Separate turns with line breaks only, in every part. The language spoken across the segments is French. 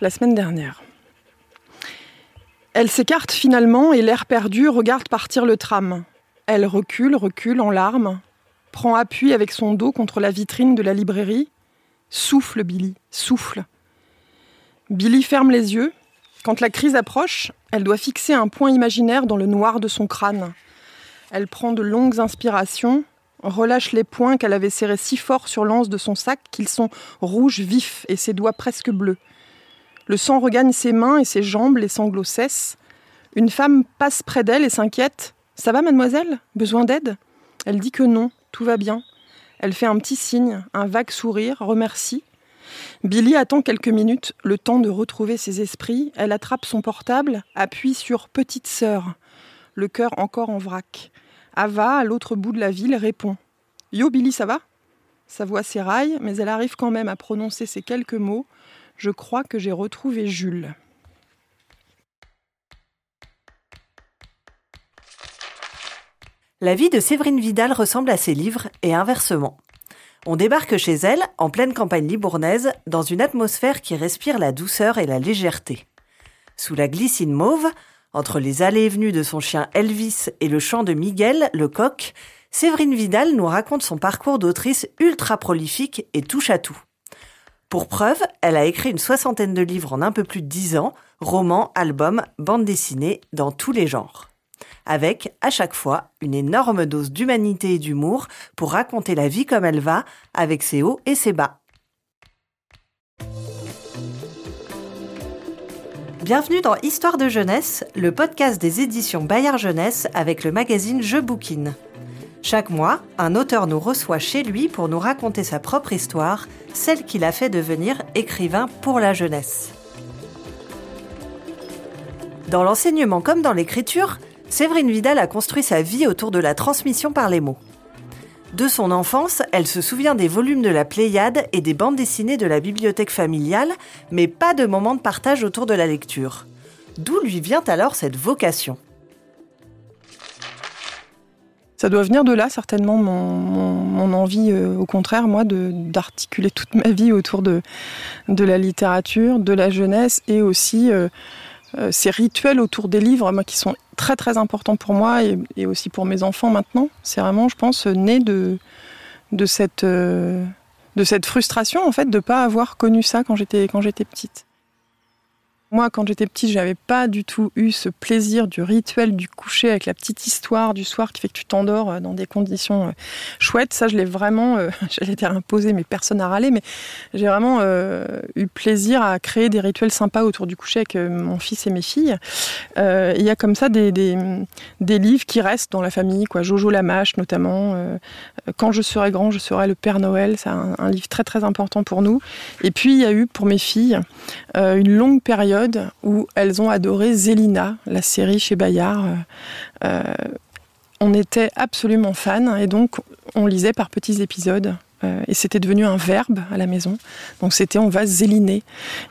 la semaine dernière. Elle s'écarte finalement et l'air perdu regarde partir le tram. Elle recule, recule en larmes, prend appui avec son dos contre la vitrine de la librairie. Souffle, Billy, souffle. Billy ferme les yeux. Quand la crise approche, elle doit fixer un point imaginaire dans le noir de son crâne. Elle prend de longues inspirations, relâche les poings qu'elle avait serrés si fort sur l'anse de son sac qu'ils sont rouges vifs et ses doigts presque bleus. Le sang regagne ses mains et ses jambes, les sanglots cessent. Une femme passe près d'elle et s'inquiète. Ça va, mademoiselle? Besoin d'aide? Elle dit que non, tout va bien. Elle fait un petit signe, un vague sourire, remercie. Billy attend quelques minutes, le temps de retrouver ses esprits. Elle attrape son portable, appuie sur Petite sœur, le cœur encore en vrac. Ava, à l'autre bout de la ville, répond Yo, Billy, ça va? Sa voix s'éraille, mais elle arrive quand même à prononcer ces quelques mots. Je crois que j'ai retrouvé Jules.
La vie de Séverine Vidal ressemble à ses livres et inversement. On débarque chez elle, en pleine campagne libournaise, dans une atmosphère qui respire la douceur et la légèreté. Sous la glycine mauve, entre les allées et venues de son chien Elvis et le chant de Miguel, le coq, Séverine Vidal nous raconte son parcours d'autrice ultra prolifique et touche à tout. Pour preuve, elle a écrit une soixantaine de livres en un peu plus de dix ans, romans, albums, bandes dessinées, dans tous les genres. Avec, à chaque fois, une énorme dose d'humanité et d'humour pour raconter la vie comme elle va, avec ses hauts et ses bas. Bienvenue dans Histoire de jeunesse, le podcast des éditions Bayard Jeunesse avec le magazine Je Bouquine. Chaque mois, un auteur nous reçoit chez lui pour nous raconter sa propre histoire celle qui l'a fait devenir écrivain pour la jeunesse. Dans l'enseignement comme dans l'écriture, Séverine Vidal a construit sa vie autour de la transmission par les mots. De son enfance, elle se souvient des volumes de la Pléiade et des bandes dessinées de la bibliothèque familiale, mais pas de moments de partage autour de la lecture. D'où lui vient alors cette vocation?
Ça doit venir de là, certainement, mon, envie, euh, au contraire, moi, d'articuler toute ma vie autour de, de la littérature, de la jeunesse et aussi euh, euh, ces rituels autour des livres, moi, qui sont très, très importants pour moi et, aussi pour mes enfants maintenant. C'est vraiment, je pense, né de, de, cette, de cette frustration, en fait, de ne pas avoir connu ça quand j'étais petite. Moi, quand j'étais petite, j'avais pas du tout eu ce plaisir du rituel du coucher avec la petite histoire du soir qui fait que tu t'endors euh, dans des conditions euh, chouettes. Ça, je l'ai vraiment, euh, j'allais dire imposé, mais personne n'a râlé. Mais j'ai vraiment eu plaisir à créer des rituels sympas autour du coucher avec mon fils et mes filles. Il y a comme ça des, livres qui restent dans la famille, quoi. Jojo Lamache notamment. Quand je serai grand, je serai le Père Noël. C'est un, livre très très important pour nous. Et puis il y a eu pour mes filles une longue période où elles ont adoré Zélina, la série chez Bayard. Euh, euh, on était absolument fans et donc on lisait par petits épisodes. Euh, et c'était devenu un verbe à la maison. Donc c'était on va zéliner.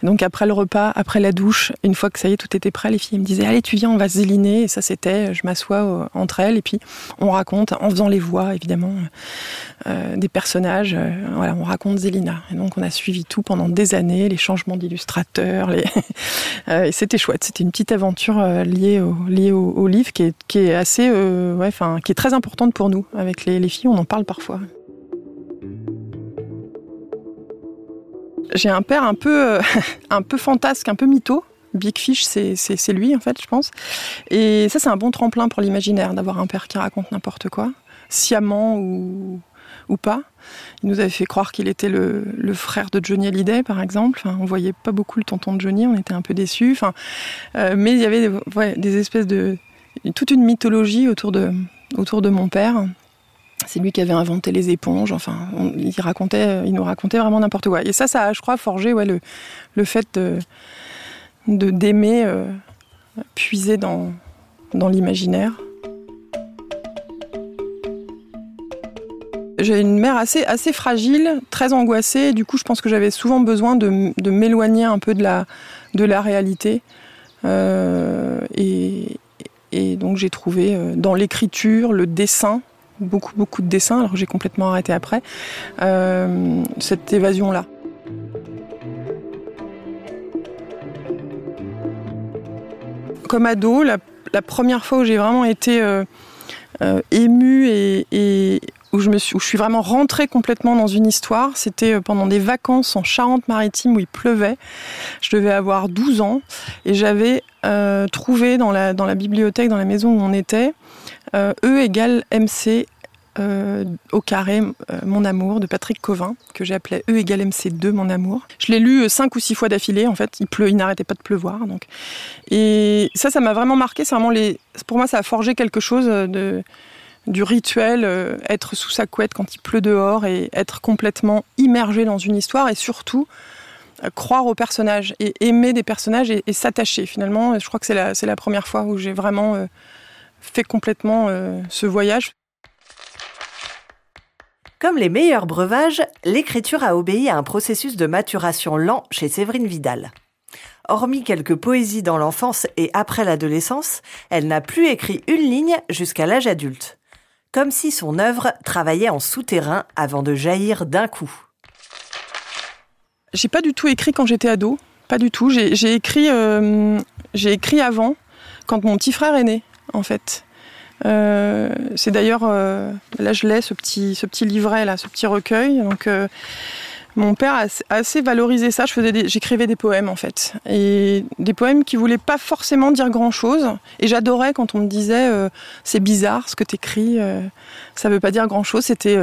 donc après le repas, après la douche, une fois que ça y est, tout était prêt, les filles me disaient allez tu viens, on va zéliner. Et ça c'était, je m'assois entre elles et puis on raconte en faisant les voix évidemment euh, des personnages. Euh, voilà, on raconte Zélina. Et donc on a suivi tout pendant des années, les changements d'illustrateurs. Les et c'était chouette. C'était une petite aventure liée au, liée au, livre qui est, qui est assez, ouais, qui est très importante pour nous avec les, les filles. On en parle parfois. J'ai un père un peu, euh, un peu fantasque, un peu mytho. Big Fish, c'est lui, en fait, je pense. Et ça, c'est un bon tremplin pour l'imaginaire, d'avoir un père qui raconte n'importe quoi, sciemment ou, ou pas. Il nous avait fait croire qu'il était le, frère de Johnny Hallyday, par exemple. On voyait pas beaucoup le tonton de Johnny, on était un peu déçus. Euh, mais il y avait des espèces de... toute une mythologie autour de mon père. C'est lui qui avait inventé les éponges. Enfin, il racontait, il nous racontait vraiment n'importe quoi. Et ça, ça a, je crois, forgé le, fait d'aimer euh, puiser dans, l'imaginaire. J'ai une mère assez, fragile, très angoissée. Du coup, je pense que j'avais souvent besoin de, m'éloigner un peu de la, réalité. Euh, et, et, donc, j'ai trouvé euh, dans l'écriture, le dessin, beaucoup, beaucoup de dessins, alors j'ai complètement arrêté après, euh, cette évasion-là. comme ado, la, première fois où j'ai vraiment été euh, euh, émue et, où, je suis, vraiment rentrée complètement dans une histoire, c'était pendant des vacances en Charente-Maritime où il pleuvait. Je devais avoir 12 ans et j'avais trouvé dans la, dans la bibliothèque, dans la maison où on était, E égale MC euh, au carré euh, Mon amour de Patrick Covin, que j'ai appelé E égale MC2 Mon amour. Je l'ai lu euh, cinq ou six fois d'affilée, en fait. Il pleut, il n'arrêtait pas de pleuvoir. Donc. Et ça, ça m'a vraiment marqué. Pour moi, ça a forgé quelque chose de, du rituel, être sous sa couette quand il pleut dehors et être complètement immergé dans une histoire et surtout croire aux personnages et aimer des personnages et, s'attacher finalement. Je crois que c'est la, première fois où j'ai vraiment fait complètement ce voyage.
Comme les meilleurs breuvages, l'écriture a obéi à un processus de maturation lent chez Séverine Vidal. Hormis quelques poésies dans l'enfance et après l'adolescence, elle n'a plus écrit une ligne jusqu'à l'âge adulte. Comme si son œuvre travaillait en souterrain avant de jaillir d'un coup.
J'ai pas du tout écrit quand j'étais ado, pas du tout. J'ai écrit, euh, j'ai écrit avant, quand mon petit frère est né, en fait. Euh, c'est d'ailleurs, euh, là je l'ai, ce petit, ce petit livret, là, ce petit recueil. Donc, euh, mon père a assez valorisé ça. J'écrivais des poèmes en fait, et des poèmes qui voulaient pas forcément dire grand chose. Et j'adorais quand on me disait c'est bizarre ce que t'écris, ça veut pas dire grand chose. C'était,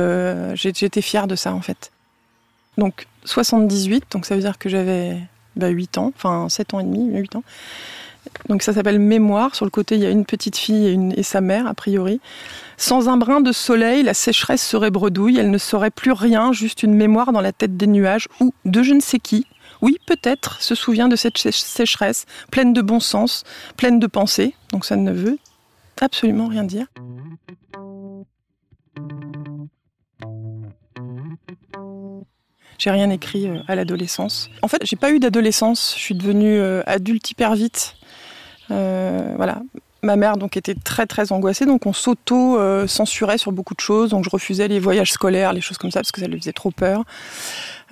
j'étais fière de ça en fait. Donc 78, donc ça veut dire que j'avais bah, 8 ans, enfin 7 ans et demi, 8 ans. Donc ça s'appelle Mémoire. Sur le côté, il y a une petite fille et, sa mère, a priori. Sans un brin de soleil, la sécheresse serait bredouille. Elle ne saurait plus rien, juste une mémoire dans la tête des nuages ou de je ne sais qui. Oui, peut-être se souvient de cette sécheresse, pleine de bon sens, pleine de pensée. Donc ça ne veut absolument rien dire. J'ai rien écrit euh, à l'adolescence. En fait, j'ai pas eu d'adolescence. Je suis devenue euh, adulte hyper vite. Euh, voilà. Ma mère donc était très très angoissée, donc on s'auto-censurait sur beaucoup de choses. Donc je refusais les voyages scolaires, les choses comme ça, parce que ça lui faisait trop peur.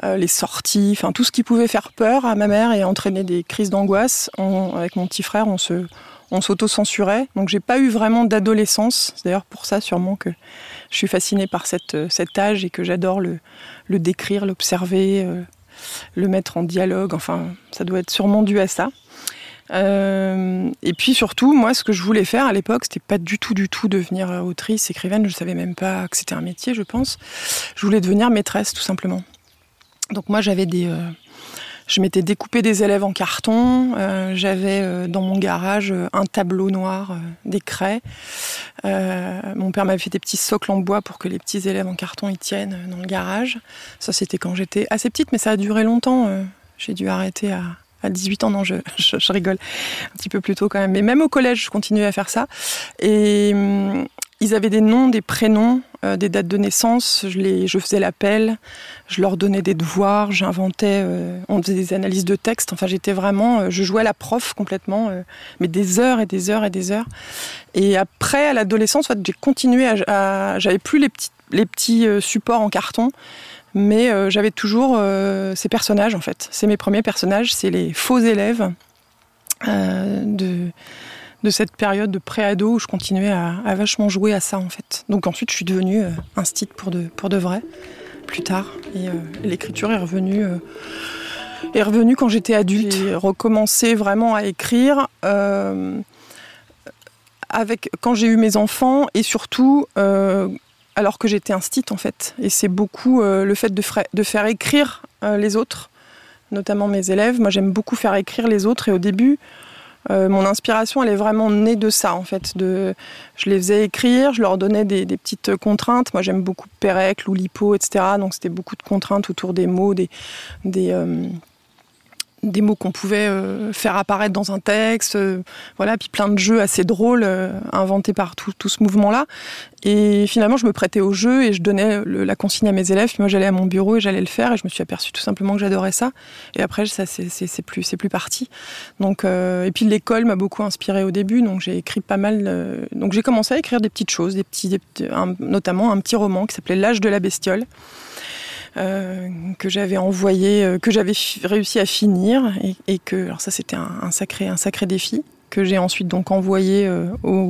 Euh, les sorties, enfin tout ce qui pouvait faire peur à ma mère et entraîner des crises d'angoisse. Avec mon petit frère, on se, on s'auto-censurait. Donc j'ai pas eu vraiment d'adolescence. C'est d'ailleurs pour ça sûrement que je suis fascinée par cette, cet âge et que j'adore le, décrire, l'observer, euh, le mettre en dialogue. Enfin, ça doit être sûrement dû à ça. Euh, et puis surtout, moi, ce que je voulais faire à l'époque, c'était pas du tout, du tout devenir autrice, écrivaine. Je savais même pas que c'était un métier, je pense. Je voulais devenir maîtresse, tout simplement. Donc moi, j'avais des, euh, je m'étais découpé des élèves en carton. Euh, j'avais dans mon garage un tableau noir, des craies. mon père m'avait fait des petits socles en bois pour que les petits élèves en carton y tiennent dans le garage. Ça, c'était quand j'étais assez petite, mais ça a duré longtemps. J'ai dû arrêter à à 18 ans, non, je, je, rigole un petit peu plus tôt quand même. Mais même au collège, je continuais à faire ça. Et hum, ils avaient des noms, des prénoms, euh, des dates de naissance. Je, les, je faisais l'appel, je leur donnais des devoirs, j'inventais, euh, on faisait des analyses de texte. Enfin, j'étais vraiment, euh, je jouais la prof complètement, mais des heures et des heures et des heures. Et après, à l'adolescence, j'ai continué à, à j'avais plus les petits, les petits supports en carton mais euh, j'avais toujours euh, ces personnages en fait. C'est mes premiers personnages, c'est les faux élèves euh, de, de cette période de pré-ado où je continuais à, vachement jouer à ça en fait. Donc ensuite je suis devenue un style pour de, pour de vrai, plus tard. Et l'écriture est revenue, est revenue quand j'étais adulte. J'ai recommencé vraiment à écrire. avec, quand j'ai eu mes enfants et surtout alors que j'étais un en fait. Et c'est beaucoup euh, le fait de, faire écrire euh, les autres, notamment mes élèves. Moi j'aime beaucoup faire écrire les autres et au début, euh, mon inspiration elle est vraiment née de ça en fait. Je les faisais écrire, je leur donnais des, petites contraintes. Moi j'aime beaucoup Pérec, Loulipo, etc. Donc c'était beaucoup de contraintes autour des mots, des des mots qu'on pouvait euh, faire apparaître dans un texte, euh, voilà, puis plein de jeux assez drôles euh, inventés par tout, tout ce mouvement-là. Et finalement, je me prêtais au jeu et je donnais la consigne à mes élèves. Puis moi, j'allais à mon bureau et j'allais le faire. Et je me suis aperçue tout simplement que j'adorais ça. Et après, ça, c'est plus, c'est plus parti. Donc, et puis l'école m'a beaucoup inspiré au début. Donc, j'ai écrit pas mal. donc, j'ai commencé à écrire des petites choses, des petits, notamment un petit roman qui s'appelait L'âge de la bestiole. Euh, que j'avais envoyé, euh, que j'avais réussi à finir et, que alors ça c'était un, sacré un sacré défi que j'ai ensuite donc envoyé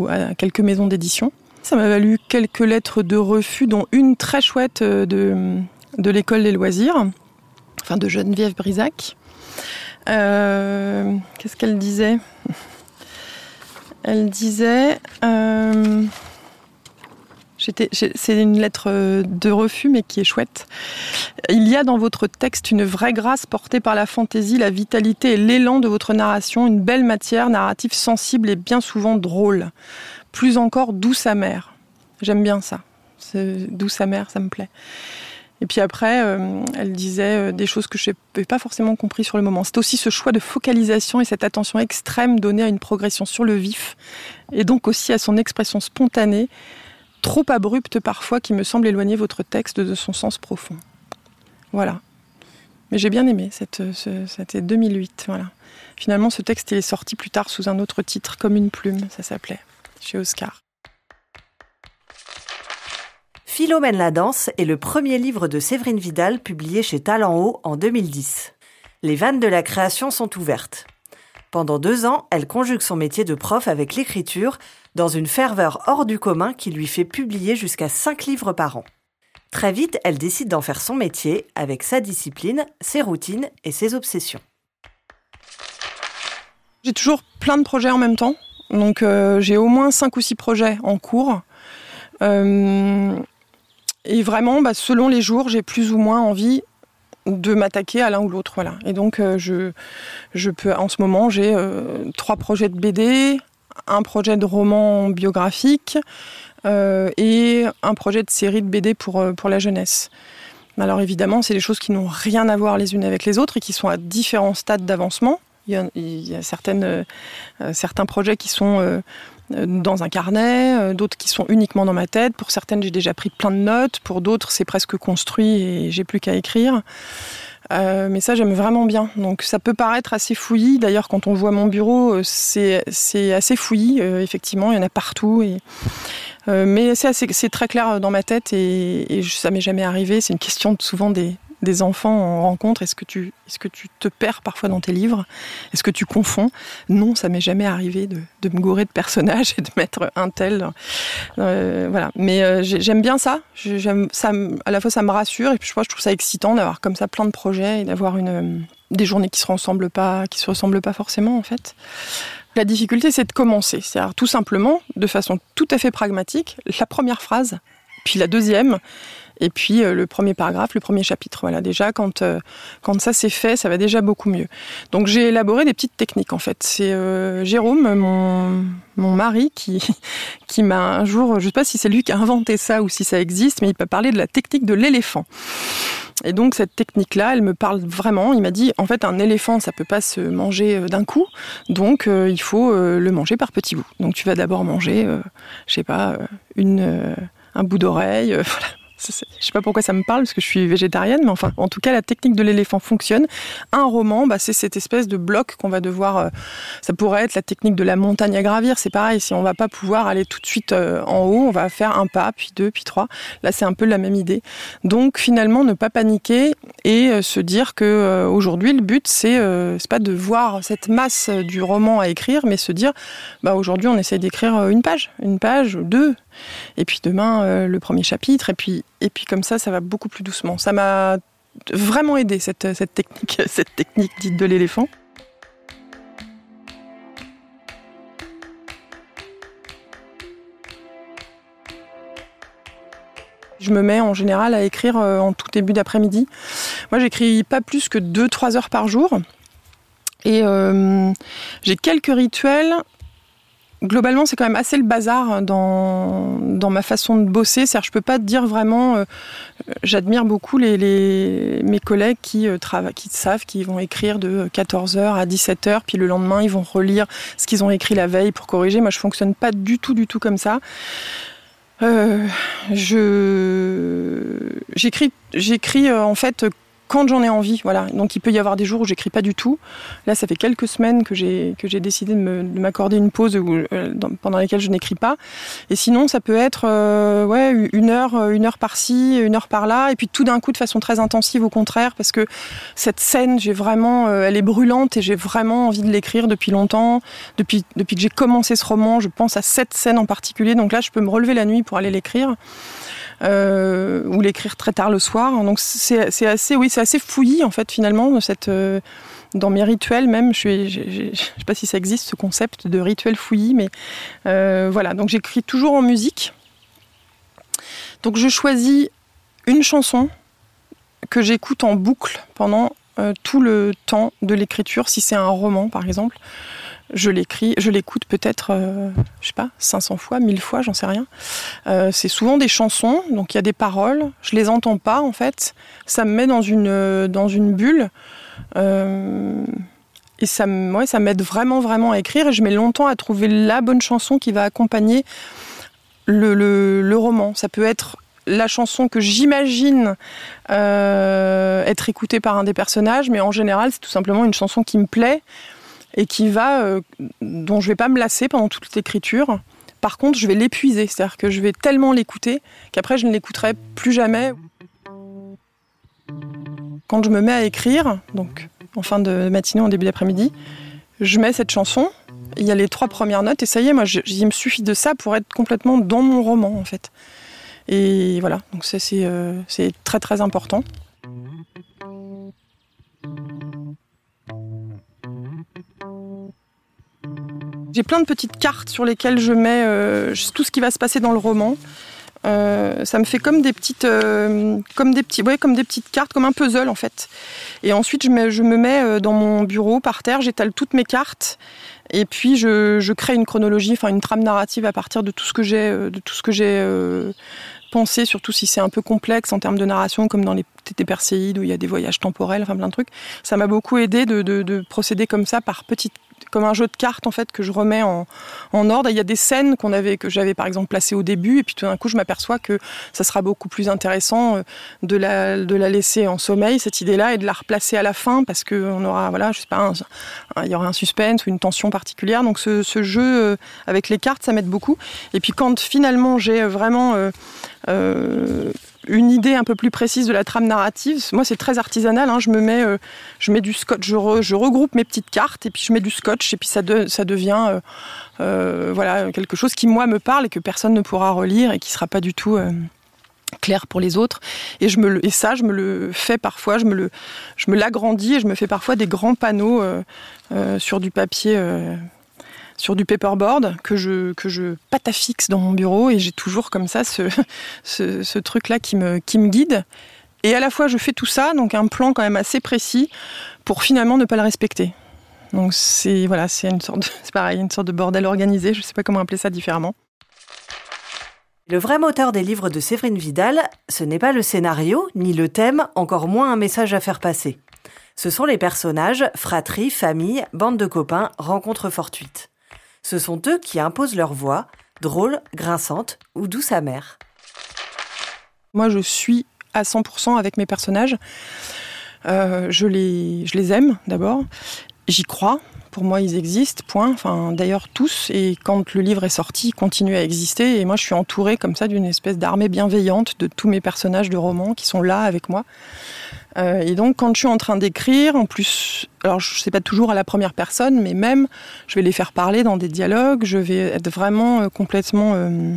à quelques maisons d'édition. Ça m'a valu quelques lettres de refus, dont une très chouette de, de l'école des loisirs, enfin de Geneviève Brisac. Qu'est-ce qu'elle disait? Elle disait c'est une lettre de refus, mais qui est chouette. Il y a dans votre texte une vraie grâce portée par la fantaisie, la vitalité et l'élan de votre narration, une belle matière narrative sensible et bien souvent drôle. Plus encore douce amère. J'aime bien ça. Douce amère, ça me plaît. Et puis après, euh, elle disait euh, des choses que je n'avais pas forcément compris sur le moment. C'est aussi ce choix de focalisation et cette attention extrême donnée à une progression sur le vif, et donc aussi à son expression spontanée, trop abrupte parfois qui me semble éloigner votre texte de son sens profond. Voilà. Mais j'ai bien aimé, c'était 2008. Voilà. Finalement, ce texte est sorti plus tard sous un autre titre, Comme une plume, ça s'appelait, chez Oscar.
Philomène la danse est le premier livre de Séverine Vidal publié chez Talent Haut en 2010. Les vannes de la création sont ouvertes. Pendant deux ans, elle conjugue son métier de prof avec l'écriture dans une ferveur hors du commun qui lui fait publier jusqu'à 5 livres par an. Très vite, elle décide d'en faire son métier avec sa discipline, ses routines et ses obsessions.
J'ai toujours plein de projets en même temps. Donc euh, j'ai au moins 5 ou 6 projets en cours. Euh, et vraiment, bah, selon les jours, j'ai plus ou moins envie de m'attaquer à l'un ou l'autre. Voilà. Et donc, euh, je, je peux, en ce moment, j'ai trois projets de BD, un projet de roman biographique euh, et un projet de série de BD pour, euh, pour la jeunesse. Alors évidemment, c'est des choses qui n'ont rien à voir les unes avec les autres et qui sont à différents stades d'avancement. Il y a, certaines, euh, certains projets qui sont dans un carnet, d'autres qui sont uniquement dans ma tête. Pour certaines, j'ai déjà pris plein de notes. Pour d'autres, c'est presque construit et j'ai plus qu'à écrire. Euh, mais ça, j'aime vraiment bien. Donc ça peut paraître assez fouillis. D'ailleurs, quand on voit mon bureau, euh, c'est assez fouillis. Euh, effectivement, il y en a partout. Mais c'est très clair dans ma tête et, et ça m'est jamais arrivé. C'est une question souvent des, des enfants en rencontre Est-ce que tu est-ce que tu te perds parfois dans tes livres? Est-ce que tu confonds? Non, ça m'est jamais arrivé de, me gourer de personnages et de mettre un tel. Euh, voilà. Mais euh, j'aime bien ça. J'aime ça. À la fois, ça me rassure et puis je, je trouve ça excitant d'avoir comme ça plein de projets et d'avoir une des journées qui se ressemblent pas, qui se ressemblent pas forcément en fait. La difficulté, c'est de commencer. C'est-à-dire tout simplement, de façon tout à fait pragmatique, la première phrase, puis la deuxième, et puis euh, le premier paragraphe, le premier chapitre. Voilà, déjà quand euh, quand ça c'est fait, ça va déjà beaucoup mieux. Donc j'ai élaboré des petites techniques en fait. C'est euh, Jérôme, mon mon mari, qui qui m'a un jour, je sais pas si c'est lui qui a inventé ça ou si ça existe, mais il m'a parlé de la technique de l'éléphant. Et donc cette technique-là, elle me parle vraiment. Il m'a dit, en fait, un éléphant, ça peut pas se manger d'un coup, donc il faut le manger par petits bouts. Donc tu vas d'abord manger, je sais pas, une un bout d'oreille, voilà, je sais pas pourquoi ça me parle parce que je suis végétarienne, mais enfin, en tout cas, la technique de l'éléphant fonctionne. Un roman, bah, c'est cette espèce de bloc qu'on va devoir. Euh, ça pourrait être la technique de la montagne à gravir. C'est pareil. Si on va pas pouvoir aller tout de suite euh, en haut, on va faire un pas, puis deux, puis trois. Là, c'est un peu la même idée. Donc, finalement, ne pas paniquer et euh, se dire que aujourd'hui, le but, c'est c'est pas de voir cette masse du roman à écrire, mais se dire, bah aujourd'hui, on essaie d'écrire une page, une page, deux, et puis demain, euh, le premier chapitre. Et puis, et puis comme ça, ça va beaucoup plus doucement. Ça m'a vraiment aidé, cette, cette, technique, dite de l'éléphant. Je me mets en général à écrire euh, en tout début d'après-midi. Moi, j'écris pas plus que 2-3 heures par jour. Et euh, j'ai quelques rituels globalement, c'est quand même assez le bazar dans, dans ma façon de bosser. cest je peux pas te dire vraiment. Euh, j'admire beaucoup mes collègues qui, euh, qui savent qu'ils vont écrire de 14h à 17h, puis le lendemain, ils vont relire ce qu'ils ont écrit la veille pour corriger. Moi, je fonctionne pas du tout, du tout comme ça. Euh, j'écris j'écris en fait quand j'en ai envie, voilà. Donc il peut y avoir des jours où j'écris pas du tout. Là, ça fait quelques semaines que j'ai que j'ai décidé de m'accorder une pause euh, pendant laquelle je n'écris pas. Et sinon, ça peut être euh, ouais une heure, une heure par-ci, une heure par-là, et puis tout d'un coup de façon très intensive au contraire, parce que cette scène, j'ai vraiment, euh, elle est brûlante et j'ai vraiment envie de l'écrire depuis longtemps. Depuis depuis que j'ai commencé ce roman, je pense à cette scène en particulier. Donc là, je peux me relever la nuit pour aller l'écrire euh, ou l'écrire très tard le soir. Donc c'est assez, oui, c'est assez fouillis en fait finalement cette euh, dans mes rituels même. Je ne sais pas si ça existe ce concept de rituel fouillis, mais euh, voilà. Donc j'écris toujours en musique. Donc je choisis une chanson que j'écoute en boucle pendant euh, tout le temps de l'écriture, si c'est un roman par exemple je l'écris, je l'écoute peut-être, euh, je sais pas, 500 fois, 1000 fois, j'en sais rien. Euh, c'est souvent des chansons, donc il y a des paroles, je les entends pas en fait. Ça me met dans une, dans une bulle. Euh, et ça, ça m'aide vraiment, vraiment à écrire. Et je mets longtemps à trouver la bonne chanson qui va accompagner le, le roman. Ça peut être la chanson que j'imagine être écoutée par un des personnages, mais en général, c'est tout simplement une chanson qui me plaît et qui va, euh, dont je vais pas me lasser pendant toute l'écriture. Par contre, je vais l'épuiser, c'est-à-dire que je vais tellement l'écouter qu'après je ne l'écouterai plus jamais. Quand je me mets à écrire, donc en fin de matinée, en début d'après-midi, je mets cette chanson. Il y a les trois premières notes et ça y est, moi, il me suffit de ça pour être complètement dans mon roman, en fait. Et voilà, donc ça c'est euh, très très important. J'ai plein de petites cartes sur lesquelles je mets euh, tout ce qui va se passer dans le roman. Euh, ça me fait comme des petites, euh, comme des petits, comme des petites cartes, comme un puzzle en fait. Et ensuite, je, je me mets dans mon bureau par terre, j'étale toutes mes cartes, et puis je, je, crée une chronologie, enfin une trame narrative à partir de tout ce que j'ai, de tout ce que j'ai pensé, surtout si c'est un peu complexe en termes de narration, comme dans les TT Perséides où il y a des voyages temporels, enfin plein de trucs. Ça m'a beaucoup aidé de, de, de procéder comme ça par petites comme un jeu de cartes en fait que je remets en, ordre. il y a des scènes qu'on avait, que j'avais par exemple placées au début, et puis tout d'un coup je m'aperçois que ça sera beaucoup plus intéressant euh, de la, la laisser en sommeil cette idée-là et de la replacer à la fin parce que on aura, voilà, je sais pas, il y aura un suspense ou une tension particulière. Donc ce, jeu euh, avec les cartes, ça m'aide beaucoup. Et puis quand finalement j'ai vraiment euh, euh une idée un peu plus précise de la trame narrative. Moi, c'est très artisanal. Hein. Je me mets, euh, du scotch, je, regroupe mes petites cartes et puis je mets du scotch et puis ça, ça devient euh, euh, voilà quelque chose qui moi me parle et que personne ne pourra relire et qui sera pas du tout clair pour les autres. Et je me ça, je me le fais parfois. Je me l'agrandis et je me fais parfois des grands panneaux sur du papier sur du paperboard que je, que je pataffixe dans mon bureau et j'ai toujours comme ça ce, ce, truc-là qui me, qui me guide. Et à la fois, je fais tout ça, donc un plan quand même assez précis pour finalement ne pas le respecter. Donc c'est voilà, pareil, une sorte de bordel organisé. Je ne sais pas comment appeler ça différemment.
Le vrai moteur des livres de Séverine Vidal, ce n'est pas le scénario, ni le thème, encore moins un message à faire passer. Ce sont les personnages, fratrie, famille, bande de copains, rencontres fortuites. Ce sont eux qui imposent leur voix, drôle, grinçante ou douce amère.
Moi, je suis à 100% avec mes personnages. Euh, je, les, aime d'abord. J'y crois. Pour moi, ils existent, point. D'ailleurs, tous. Et quand le livre est sorti, ils continuent à exister. Et moi, je suis entourée comme ça d'une espèce d'armée bienveillante de tous mes personnages de romans qui sont là avec moi. Euh, et donc, quand je suis en train d'écrire, en plus, alors je sais pas toujours à la première personne, mais même, je vais les faire parler dans des dialogues, je vais être vraiment euh, complètement euh,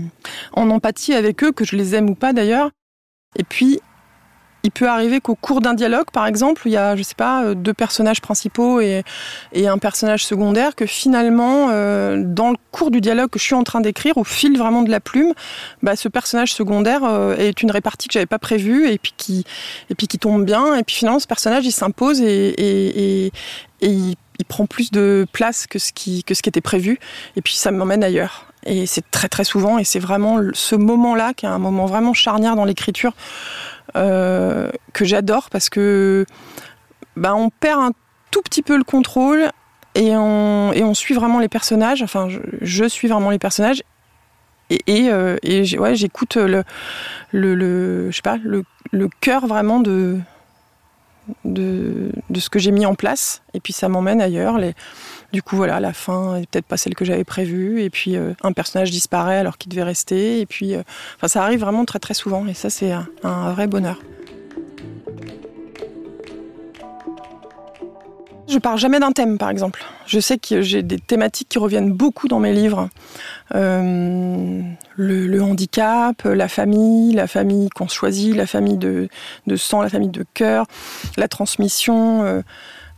en empathie avec eux, que je les aime ou pas d'ailleurs. Et puis, il peut arriver qu'au cours d'un dialogue, par exemple, il y a, je sais pas, euh, deux personnages principaux et, un personnage secondaire, que finalement, euh, dans le cours du dialogue que je suis en train d'écrire, au fil vraiment de la plume, bah, ce personnage secondaire euh, est une répartie que j'avais pas prévue et puis qui, tombe bien. Et puis finalement, ce personnage, il s'impose et, il, prend plus de place que ce que ce qui était prévu. Et puis ça m'emmène ailleurs. Et c'est très très souvent, et c'est vraiment ce moment-là qui est un moment vraiment charnière dans l'écriture euh, que j'adore parce que bah, on perd un tout petit peu le contrôle et on, et on suit vraiment les personnages. Enfin, je, suis vraiment les personnages et, et, euh, j'écoute le, le, le, je sais pas, le, le cœur vraiment de, de, ce que j'ai mis en place. Et puis ça m'emmène ailleurs. Les, du coup, voilà, la fin n'est peut-être pas celle que j'avais prévue. Et puis un personnage disparaît alors qu'il devait rester. Et puis, enfin, ça arrive vraiment très très souvent. Et ça, c'est un vrai bonheur. Je pars jamais d'un thème, par exemple. Je sais que j'ai des thématiques qui reviennent beaucoup dans mes livres. Euh, le, handicap, la famille, la famille qu'on choisit, la famille de, sang, la famille de cœur, la transmission, euh,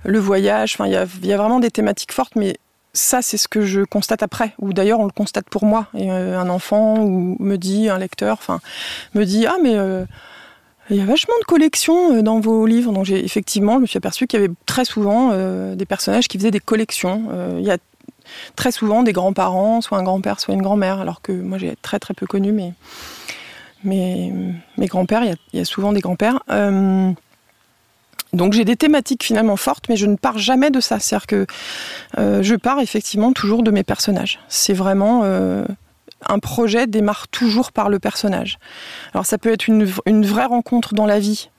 le voyage. Il y a, vraiment des thématiques fortes, mais ça, c'est ce que je constate après. Ou d'ailleurs, on le constate pour moi. Euh, un enfant ou me dit, un lecteur, enfin, me dit ah mais il y a vachement de collections euh, dans vos livres. Donc effectivement, je me suis aperçu qu'il y avait très souvent euh, des personnages qui faisaient des collections. Euh, il y a très souvent des grands-parents, soit un grand-père, soit une grand-mère, alors que moi j'ai très très peu connu mes, mes, grands-pères. Il, y a souvent des grands-pères. Donc j'ai des thématiques finalement fortes, mais je ne pars jamais de ça. C'est-à-dire que je pars effectivement toujours de mes personnages. C'est vraiment un projet démarre toujours par le personnage. Alors ça peut être une, vraie rencontre dans la vie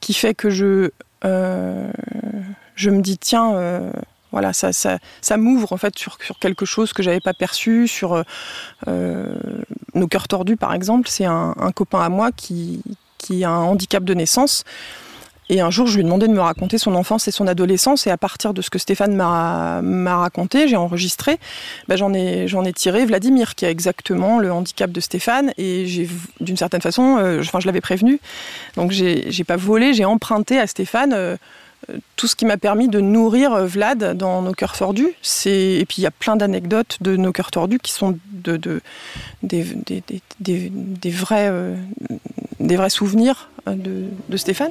qui fait que je, euh, je me dis tiens, euh, voilà, ça, ça, ça m'ouvre en fait sur, sur, quelque chose que j'avais pas perçu, sur euh, nos cœurs tordus par exemple. C'est un, un, copain à moi qui, qui a un handicap de naissance. Et un jour, je lui ai demandé de me raconter son enfance et son adolescence. Et à partir de ce que Stéphane m'a raconté, j'ai enregistré, ben j'en ai, tiré Vladimir, qui a exactement le handicap de Stéphane. Et d'une certaine façon, euh, enfin, je l'avais prévenu. Donc, j'ai pas volé, j'ai emprunté à Stéphane. Euh, tout ce qui m'a permis de nourrir euh, Vlad dans nos cœurs tordus. Et puis il y a plein d'anecdotes de nos cœurs tordus qui sont de, de des, vrais, souvenirs de Stéphane.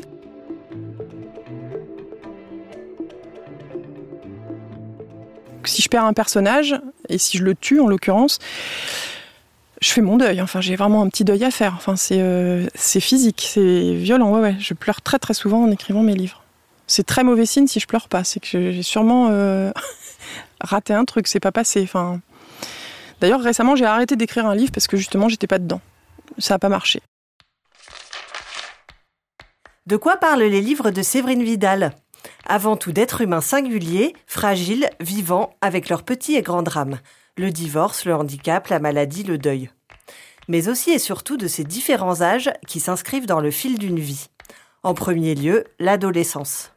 Si je perds un personnage, et si je le tue en l'occurrence, je fais mon deuil. Enfin, j'ai vraiment un petit deuil à faire. Enfin, c'est euh, physique, c'est violent. Ouais, ouais. Je pleure très très souvent en écrivant mes livres. C'est très mauvais signe si je pleure pas. C'est que j'ai sûrement euh, raté un truc. C'est pas passé. Enfin, d'ailleurs, récemment, j'ai arrêté d'écrire un livre parce que justement, j'étais pas dedans. Ça a pas marché.
De quoi parlent les livres de Séverine Vidal? Avant tout d'êtres humains singuliers, fragiles, vivants, avec leurs petits et grands drames. Le divorce, le handicap, la maladie, le deuil. Mais aussi et surtout de ces différents âges qui s'inscrivent dans le fil d'une vie. En premier lieu, l'adolescence.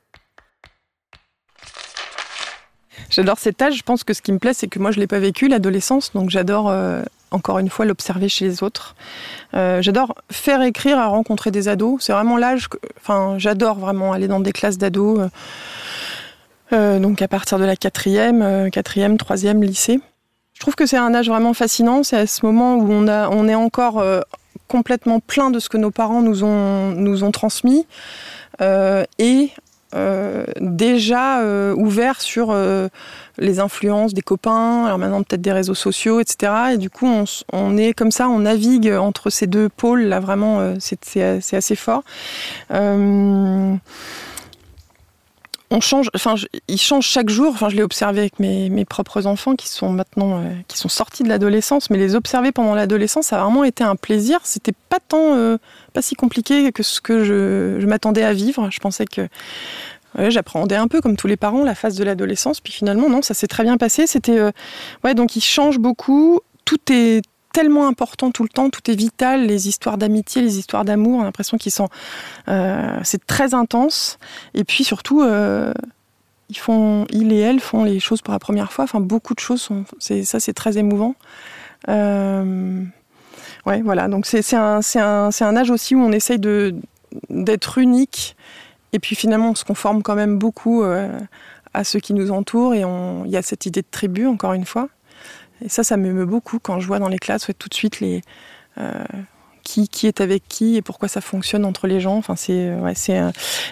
J'adore cet âge. Je pense que ce qui me plaît, c'est que moi, je ne l'ai pas vécu, l'adolescence. Donc, j'adore, euh, encore une fois, l'observer chez les autres. Euh, j'adore faire écrire à rencontrer des ados. C'est vraiment l'âge. Enfin, j'adore vraiment aller dans des classes d'ados. Euh, donc, à partir de la quatrième, quatrième, troisième, lycée. Je trouve que c'est un âge vraiment fascinant. C'est à ce moment où on, a, on est encore complètement plein de ce que nos parents nous ont, nous ont transmis. et euh, déjà euh, ouvert sur euh, les influences des copains, alors maintenant peut-être des réseaux sociaux, etc. Et du coup, on, est comme ça, on navigue entre ces deux pôles, là vraiment, c'est assez fort. On change, enfin, ils changent chaque jour. Enfin, je l'ai observé avec mes, mes, propres enfants qui sont maintenant, qui sont sortis de l'adolescence, mais les observer pendant l'adolescence, ça a vraiment été un plaisir. C'était pas tant, pas si compliqué que ce que je, je m'attendais à vivre. Je pensais que j'appréhendais un peu, comme tous les parents, la phase de l'adolescence. Puis finalement, non, ça s'est très bien passé. C'était, euh, ouais, donc il change beaucoup. Tout est tellement important tout le temps, tout est vital, les histoires d'amitié, les histoires d'amour, on a l'impression qu'ils sont, euh, c'est très intense. Et puis surtout, euh, ils font, il et elle font les choses pour la première fois. Enfin, beaucoup de choses sont, ça, c'est très émouvant. ouais, voilà. Donc c'est un, un, un âge aussi où on essaye d'être unique et puis finalement, on se conforme quand même beaucoup euh, à ceux qui nous entourent et il y a cette idée de tribu, encore une fois. Et ça, ça m'émeut beaucoup quand je vois dans les classes tout de suite les, euh, qui, qui est avec qui et pourquoi ça fonctionne entre les gens. Enfin, c'est, ouais, c'est,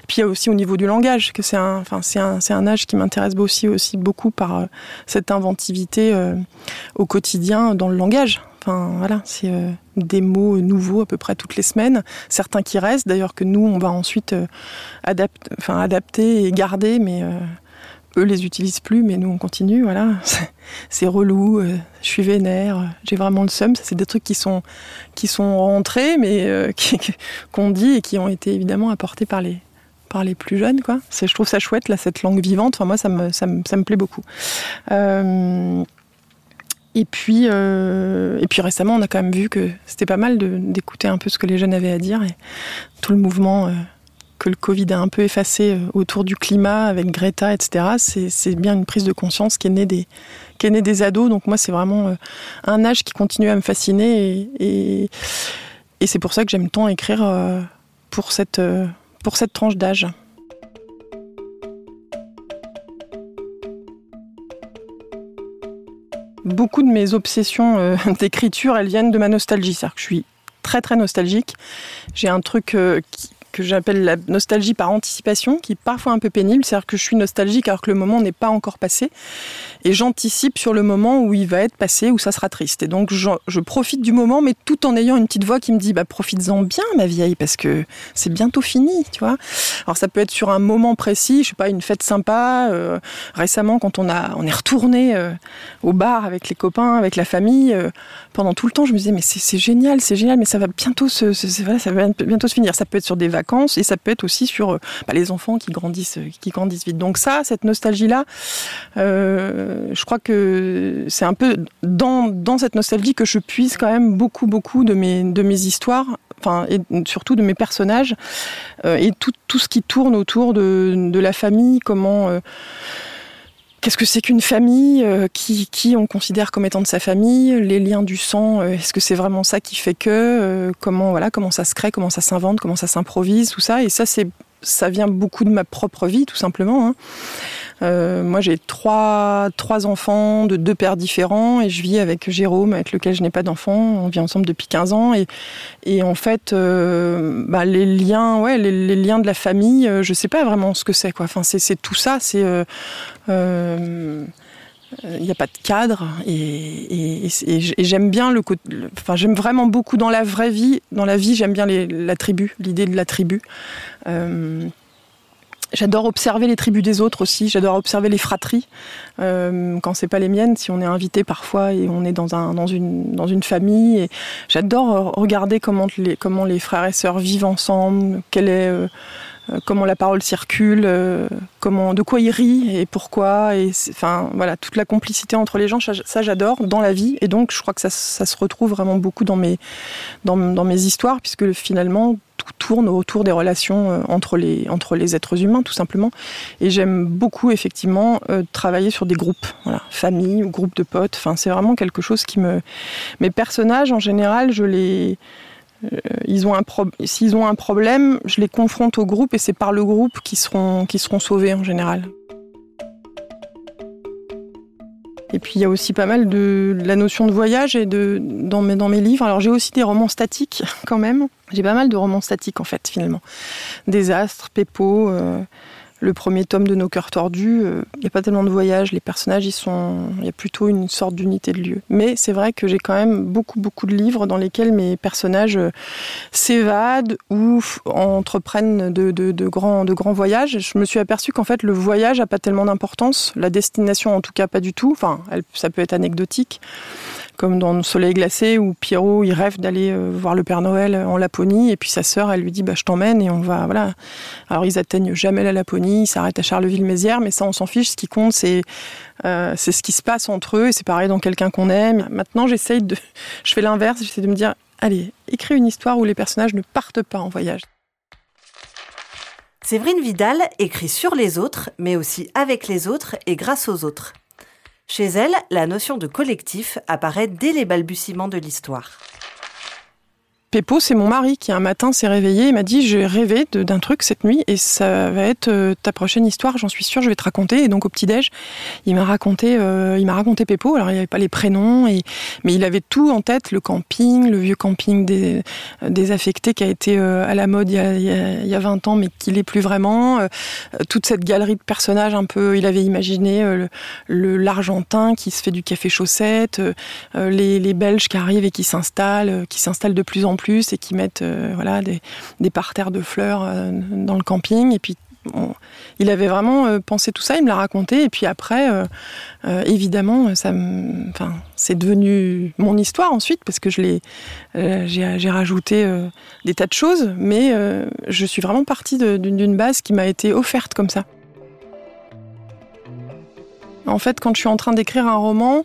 puis il y a aussi au niveau du langage, que c'est un, un, un âge qui m'intéresse aussi, aussi beaucoup par euh, cette inventivité au quotidien dans le langage. Enfin, voilà, c'est euh, des mots nouveaux à peu près toutes les semaines. Certains qui restent, d'ailleurs, que nous, on va ensuite euh, enfin, adapter et garder, mais euh, eux les utilisent plus, mais nous, on continue. Voilà, c'est relou, je suis vénère, j'ai vraiment le seum. C'est des trucs qui sont, qui sont rentrés, mais qu'on dit et qui ont été évidemment apportés par les, par les plus jeunes. Quoi. Je trouve ça chouette, là, cette langue vivante. Enfin, moi, ça me, ça me, ça me plaît beaucoup. Euh, et puis, euh, et puis récemment, on a quand même vu que c'était pas mal d'écouter un peu ce que les jeunes avaient à dire et tout le mouvement euh, que le Covid a un peu effacé autour du climat avec Greta, etc. C'est bien une prise de conscience qui est née des, ados. Donc moi, c'est vraiment un âge qui continue à me fasciner et, c'est pour ça que j'aime tant écrire pour cette, pour cette tranche d'âge. Beaucoup de mes obsessions euh, d'écriture, elles viennent de ma nostalgie. C'est-à-dire que je suis très très nostalgique. J'ai un truc euh, qui, que j'appelle la nostalgie par anticipation, qui est parfois un peu pénible. C'est-à-dire que je suis nostalgique alors que le moment n'est pas encore passé. Et j'anticipe sur le moment où il va être passé, où ça sera triste. Et donc je, profite du moment, mais tout en ayant une petite voix qui me dit bah, profites-en bien, ma vieille, parce que c'est bientôt fini, tu vois. Alors ça peut être sur un moment précis, je sais pas, une fête sympa. Euh, récemment, quand on, a, on est retourné euh, au bar avec les copains, avec la famille, euh, pendant tout le temps, je me disais mais c'est génial, c'est génial, mais ça va bientôt se, ça va bientôt se finir. Ça peut être sur des et ça peut être aussi sur euh, bah, les enfants qui grandissent, euh, qui grandissent vite. Donc ça, cette nostalgie-là, euh, je crois que c'est un peu dans, cette nostalgie que je puise quand même beaucoup, beaucoup de mes, de mes histoires enfin, et surtout de mes personnages et tout, tout, ce qui tourne autour de la famille, comment. Qu'est-ce que c'est qu'une famille qui, qui, on considère comme étant de sa famille Les liens du sang, est-ce que c'est vraiment ça qui fait que Comment voilà, comment ça se crée, comment ça s'invente, comment ça s'improvise, tout ça. Et ça, c'est ça vient beaucoup de ma propre vie, tout simplement. Hein. Euh, moi, j'ai trois, trois enfants de deux pères différents et je vis avec Jérôme, avec lequel je n'ai pas d'enfant. On vit ensemble depuis 15 ans et, et en fait, euh, bah, les liens, ouais, les, liens de la famille, euh, je sais pas vraiment ce que c'est. Enfin, c'est tout ça. C'est il n'y a pas de cadre et, j'aime bien le, enfin j'aime vraiment beaucoup dans la vraie vie dans la vie j'aime bien la tribu l'idée de la tribu J'adore observer les tribus des autres aussi. J'adore observer les fratries euh, quand c'est pas les miennes. Si on est invité parfois et on est dans un dans une dans une famille. Et j'adore regarder comment les comment les frères et sœurs vivent ensemble. Quelle est euh, euh, comment la parole circule, euh, comment, de quoi ils rient et pourquoi, et enfin voilà toute la complicité entre les gens, ça, j'adore dans la vie et donc je crois que ça, se retrouve vraiment beaucoup dans mes dans, mes histoires puisque finalement tout tourne autour des relations euh, entre les, entre les êtres humains, tout simplement. Et j'aime beaucoup, effectivement, travailler sur des groupes, voilà, famille ou groupe de potes. Enfin, c'est vraiment quelque chose qui me. Mes personnages, en général, je les euh, ils ont un s'ils ont un problème, je les confronte au groupe et c'est par le groupe qu'ils seront, qui seront sauvés en général. Et puis il y a aussi pas mal de, la notion de voyage et de, dans, mes, dans mes livres. Alors j'ai aussi des romans statiques quand même. J'ai pas mal de romans statiques en fait finalement. Désastres, Pépo. Euh, le premier tome de Nos cœurs tordus, il euh, n'y a pas tellement de voyages, les personnages, ils sont, il y a plutôt une sorte d'unité de lieu. Mais c'est vrai que j'ai quand même beaucoup, beaucoup de livres dans lesquels mes personnages euh, s'évadent ou entreprennent de, de, grands, de grands voyages. Je me suis aperçue qu'en fait, le voyage n'a pas tellement d'importance, la destination en tout cas pas du tout. Enfin, ça peut être anecdotique comme dans le Soleil glacé où Pierrot il rêve d'aller euh, voir le Père Noël en Laponie et puis sa sœur elle lui dit bah je t'emmène et on va voilà. Alors ils atteignent jamais la Laponie, ils s'arrêtent à Charleville-Mézières mais ça on s'en fiche. Ce qui compte c'est euh, c'est ce qui se passe entre eux et c'est pareil dans quelqu'un qu'on aime. Maintenant j'essaye de, je fais l'inverse, j'essaie de me dire allez écris une histoire où les personnages ne partent pas en voyage.
Séverine Vidal écrit sur les autres, mais aussi avec les autres et grâce aux autres. Chez elle, la notion de collectif apparaît dès les balbutiements de l'histoire.
Pépо, c'est mon mari qui un matin s'est réveillé et m'a dit j'ai rêvé d'un truc cette nuit et ça va être euh, ta prochaine histoire, j'en suis sûre, je vais te raconter. Et donc au petit déj, il m'a raconté, euh, il m'a raconté Pépo. Alors il n'y avait pas les prénoms, et, mais il avait tout en tête, le camping, le vieux camping des, désaffectés qui a été euh, à la mode il y a, il y a 20 ans, mais qui l'est plus vraiment. toute cette galerie de personnages un peu, il avait imaginé le l'Argentin qui se fait du café chaussette, les, les Belges qui arrivent et qui s'installent, qui s'installent de plus en plus et qui mettent euh, voilà, des, parterres de fleurs euh, dans le camping. Et puis il avait vraiment pensé tout ça, il me l'a raconté, et puis après, évidemment, c'est devenu mon histoire ensuite parce que j'ai rajouté des tas de choses, mais je suis vraiment partie d'une base qui m'a été offerte comme ça. En fait, quand je suis en train d'écrire un roman,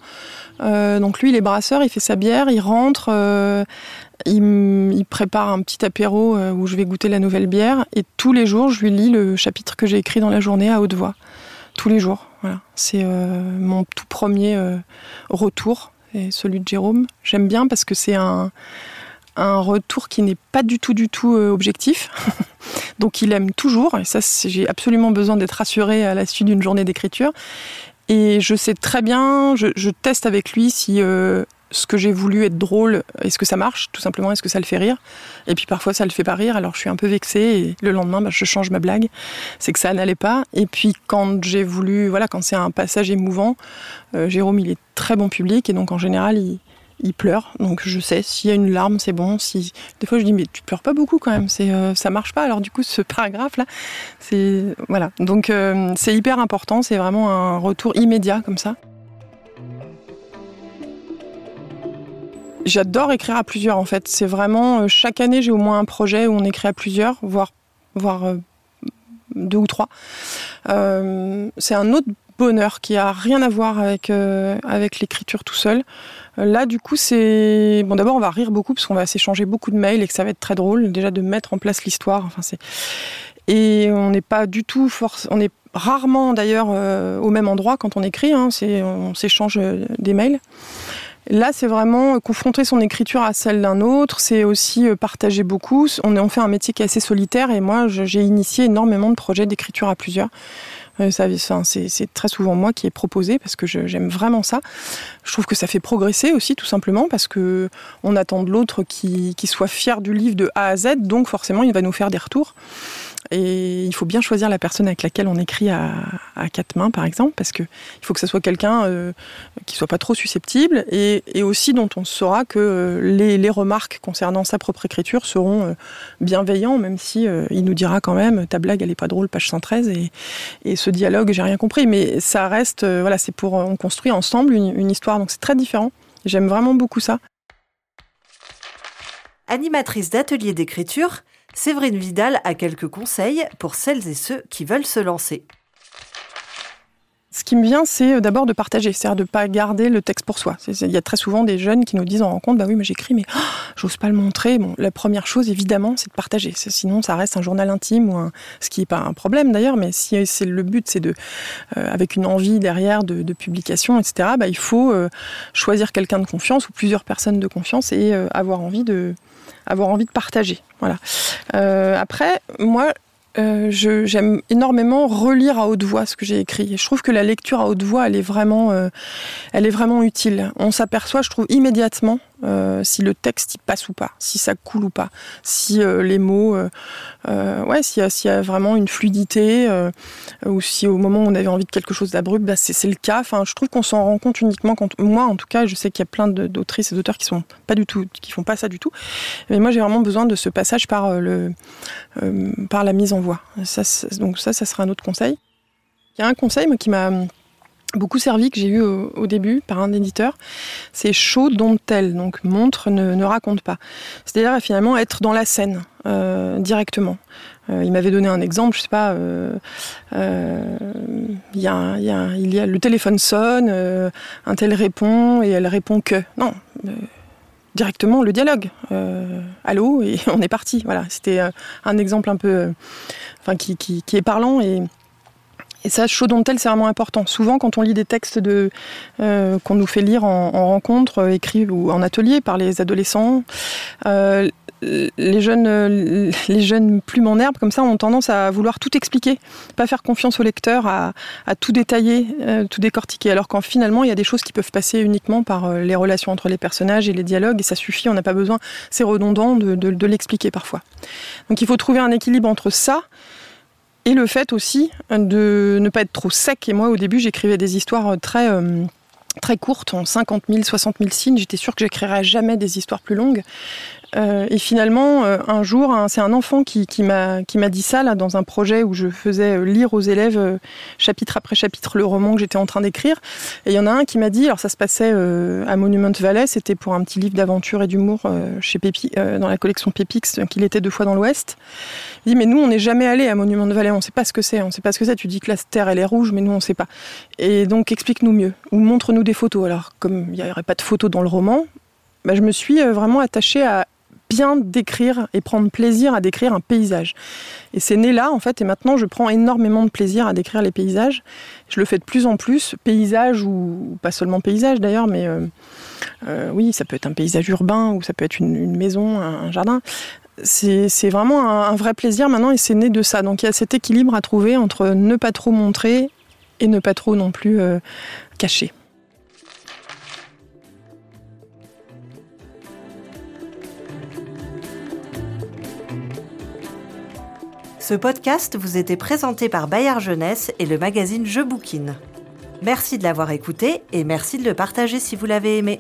euh, donc lui, il est brasseur, il fait sa bière, il rentre, euh, il, prépare un petit apéro euh, où je vais goûter la nouvelle bière, et tous les jours, je lui lis le chapitre que j'ai écrit dans la journée à haute voix. Tous les jours, voilà. C'est mon tout premier retour, et celui de Jérôme. J'aime bien parce que c'est un, un retour qui n'est pas du tout, du tout objectif. Donc il aime toujours, et ça, j'ai absolument besoin d'être rassurée à la suite d'une journée d'écriture. Et je sais très bien, je, teste avec lui si euh, ce que j'ai voulu être drôle, est-ce que ça marche, tout simplement, est-ce que ça le fait rire? Et puis parfois ça le fait pas rire, alors je suis un peu vexée et le lendemain bah, je change ma blague. C'est que ça n'allait pas. Et puis quand j'ai voulu, voilà, quand c'est un passage émouvant, euh, Jérôme il est très bon public et donc en général il, pleure. Donc je sais, s'il y a une larme, c'est bon. Si des fois je dis mais tu pleures pas beaucoup quand même, c'est euh, ça marche pas. Alors du coup ce paragraphe là, c'est voilà. Donc euh, c'est hyper important, c'est vraiment un retour immédiat comme ça. J'adore écrire à plusieurs en fait. C'est vraiment euh, chaque année j'ai au moins un projet où on écrit à plusieurs, voire voire deux ou trois. c'est un autre bonheur qui a rien à voir avec avec l'écriture tout seul. Là, du coup, c'est bon. D'abord, on va rire beaucoup parce qu'on va s'échanger beaucoup de mails et que ça va être très drôle déjà de mettre en place l'histoire. Enfin, c'est et on n'est pas du tout force. On est rarement d'ailleurs euh, au même endroit quand on écrit. Hein. On s'échange euh, des mails. Là, c'est vraiment confronter son écriture à celle d'un autre. C'est aussi euh, partager beaucoup. On, fait un métier qui est assez solitaire et moi, j'ai initié énormément de projets d'écriture à plusieurs. Euh, c'est très souvent moi qui ai proposé parce que j'aime vraiment ça. Je trouve que ça fait progresser aussi, tout simplement, parce que on attend de l'autre qui, qui soit fier du livre de A à Z, donc forcément il va nous faire des retours. Et il faut bien choisir la personne avec laquelle on écrit à, quatre mains, par exemple, parce qu'il faut que ce soit quelqu'un euh, qui soit pas trop susceptible et, aussi dont on saura que euh, les, remarques concernant sa propre écriture seront euh, bienveillants, même si il nous dira quand même ta blague elle est pas drôle, page 113 et, et ce dialogue j'ai rien compris. Mais ça reste voilà, c'est pour on construit ensemble une, une histoire, donc c'est très différent. J'aime vraiment beaucoup ça.
Animatrice d'atelier d'écriture, Séverine Vidal a quelques conseils pour celles et ceux qui veulent se lancer.
Ce qui me vient, c'est euh, d'abord de partager, c'est-à-dire de ne pas garder le texte pour soi. Il y a très souvent des jeunes qui nous disent en rencontre, bah oui, mais j'écris, mais oh, j'ose pas le montrer. Bon, la première chose, évidemment, c'est de partager. Sinon, ça reste un journal intime ou ce qui n'est pas un problème d'ailleurs, mais si c'est le but, c'est de, euh, avec une envie derrière de, publication, etc. Bah, il faut euh, choisir quelqu'un de confiance ou plusieurs personnes de confiance et avoir envie de, avoir envie de partager. Voilà. Après, moi, euh, j'aime énormément relire à haute voix ce que j'ai écrit. je trouve que la lecture à haute voix, elle est vraiment, euh, elle est vraiment utile. On s'aperçoit, je trouve, immédiatement euh, si le texte y passe ou pas, si ça coule ou pas, si euh, les mots, euh, ouais, s'il y, a vraiment une fluidité, ou si au moment où on avait envie de quelque chose d'abrupt, bah, c'est le cas. Enfin, je trouve qu'on s'en rend compte uniquement quand, moi en tout cas, je sais qu'il y a plein d'autrices et d'auteurs qui sont pas du tout, qui font pas ça du tout. Mais moi, j'ai vraiment besoin de ce passage par le, par la mise en voix. Donc ça, ça serait un autre conseil. Il y a un conseil moi, qui m'a beaucoup servi que j'ai eu au, début par un éditeur, c'est show don't tell, donc montre, ne, raconte pas. C'est-à-dire finalement être dans la scène euh, directement. Euh, il m'avait donné un exemple, je sais pas, euh, il y, a, il y a le téléphone sonne, un tel répond et elle répond que. Non, directement le dialogue. allô et on est parti. Voilà, c'était un exemple un peu, enfin qui, qui, qui est parlant et et ça, chaud dont tel, c'est vraiment important. Souvent, quand on lit des textes euh, qu'on nous fait lire en, rencontre, euh, écrits ou en atelier par les adolescents, euh, les jeunes, les jeunes plumes en herbe comme ça ont tendance à vouloir tout expliquer, pas faire confiance au lecteur, à, tout détailler, tout décortiquer. Alors qu'en finalement, il y a des choses qui peuvent passer uniquement par les relations entre les personnages et les dialogues, et ça suffit. On n'a pas besoin, c'est redondant de l'expliquer parfois. Donc, il faut trouver un équilibre entre ça et le fait aussi de ne pas être trop sec. Et moi, au début, j'écrivais des histoires très euh, très courtes, en 50 000, 60 000 signes. J'étais sûre que j'écrirais jamais des histoires plus longues. Euh, et finalement, euh, un jour, c'est un enfant qui, qui m'a dit ça là, dans un projet où je faisais lire aux élèves chapitre après chapitre le roman que j'étais en train d'écrire. Et il y en a un qui m'a dit, alors ça se passait à Monument Valley, c'était pour un petit livre d'aventure et d'humour chez Pépi, dans la collection Pépix, qu'il était deux fois dans l'Ouest. Il dit, mais nous, on n'est jamais allé à Monument Valley, on ne sait pas ce que c'est, on ne sait pas ce que c'est. Tu dis que la terre, elle est rouge, mais nous, on ne sait pas. Et donc, explique-nous mieux, ou montre-nous des photos. Alors, comme il n'y aurait pas de photos dans le roman, bah, je me suis vraiment attachée à bien décrire et prendre plaisir à décrire un paysage. Et c'est né là, en fait, et maintenant je prends énormément de plaisir à décrire les paysages. Je le fais de plus en plus, paysage ou pas seulement paysage d'ailleurs, mais euh, euh, oui, ça peut être un paysage urbain ou ça peut être une, maison, un, jardin. C'est vraiment un, vrai plaisir maintenant et c'est né de ça. Donc il y a cet équilibre à trouver entre ne pas trop montrer et ne pas trop non plus euh, cacher.
Ce podcast vous était présenté par Bayard Jeunesse et le magazine Je Bouquine. Merci de l'avoir écouté et merci de le partager si vous l'avez aimé.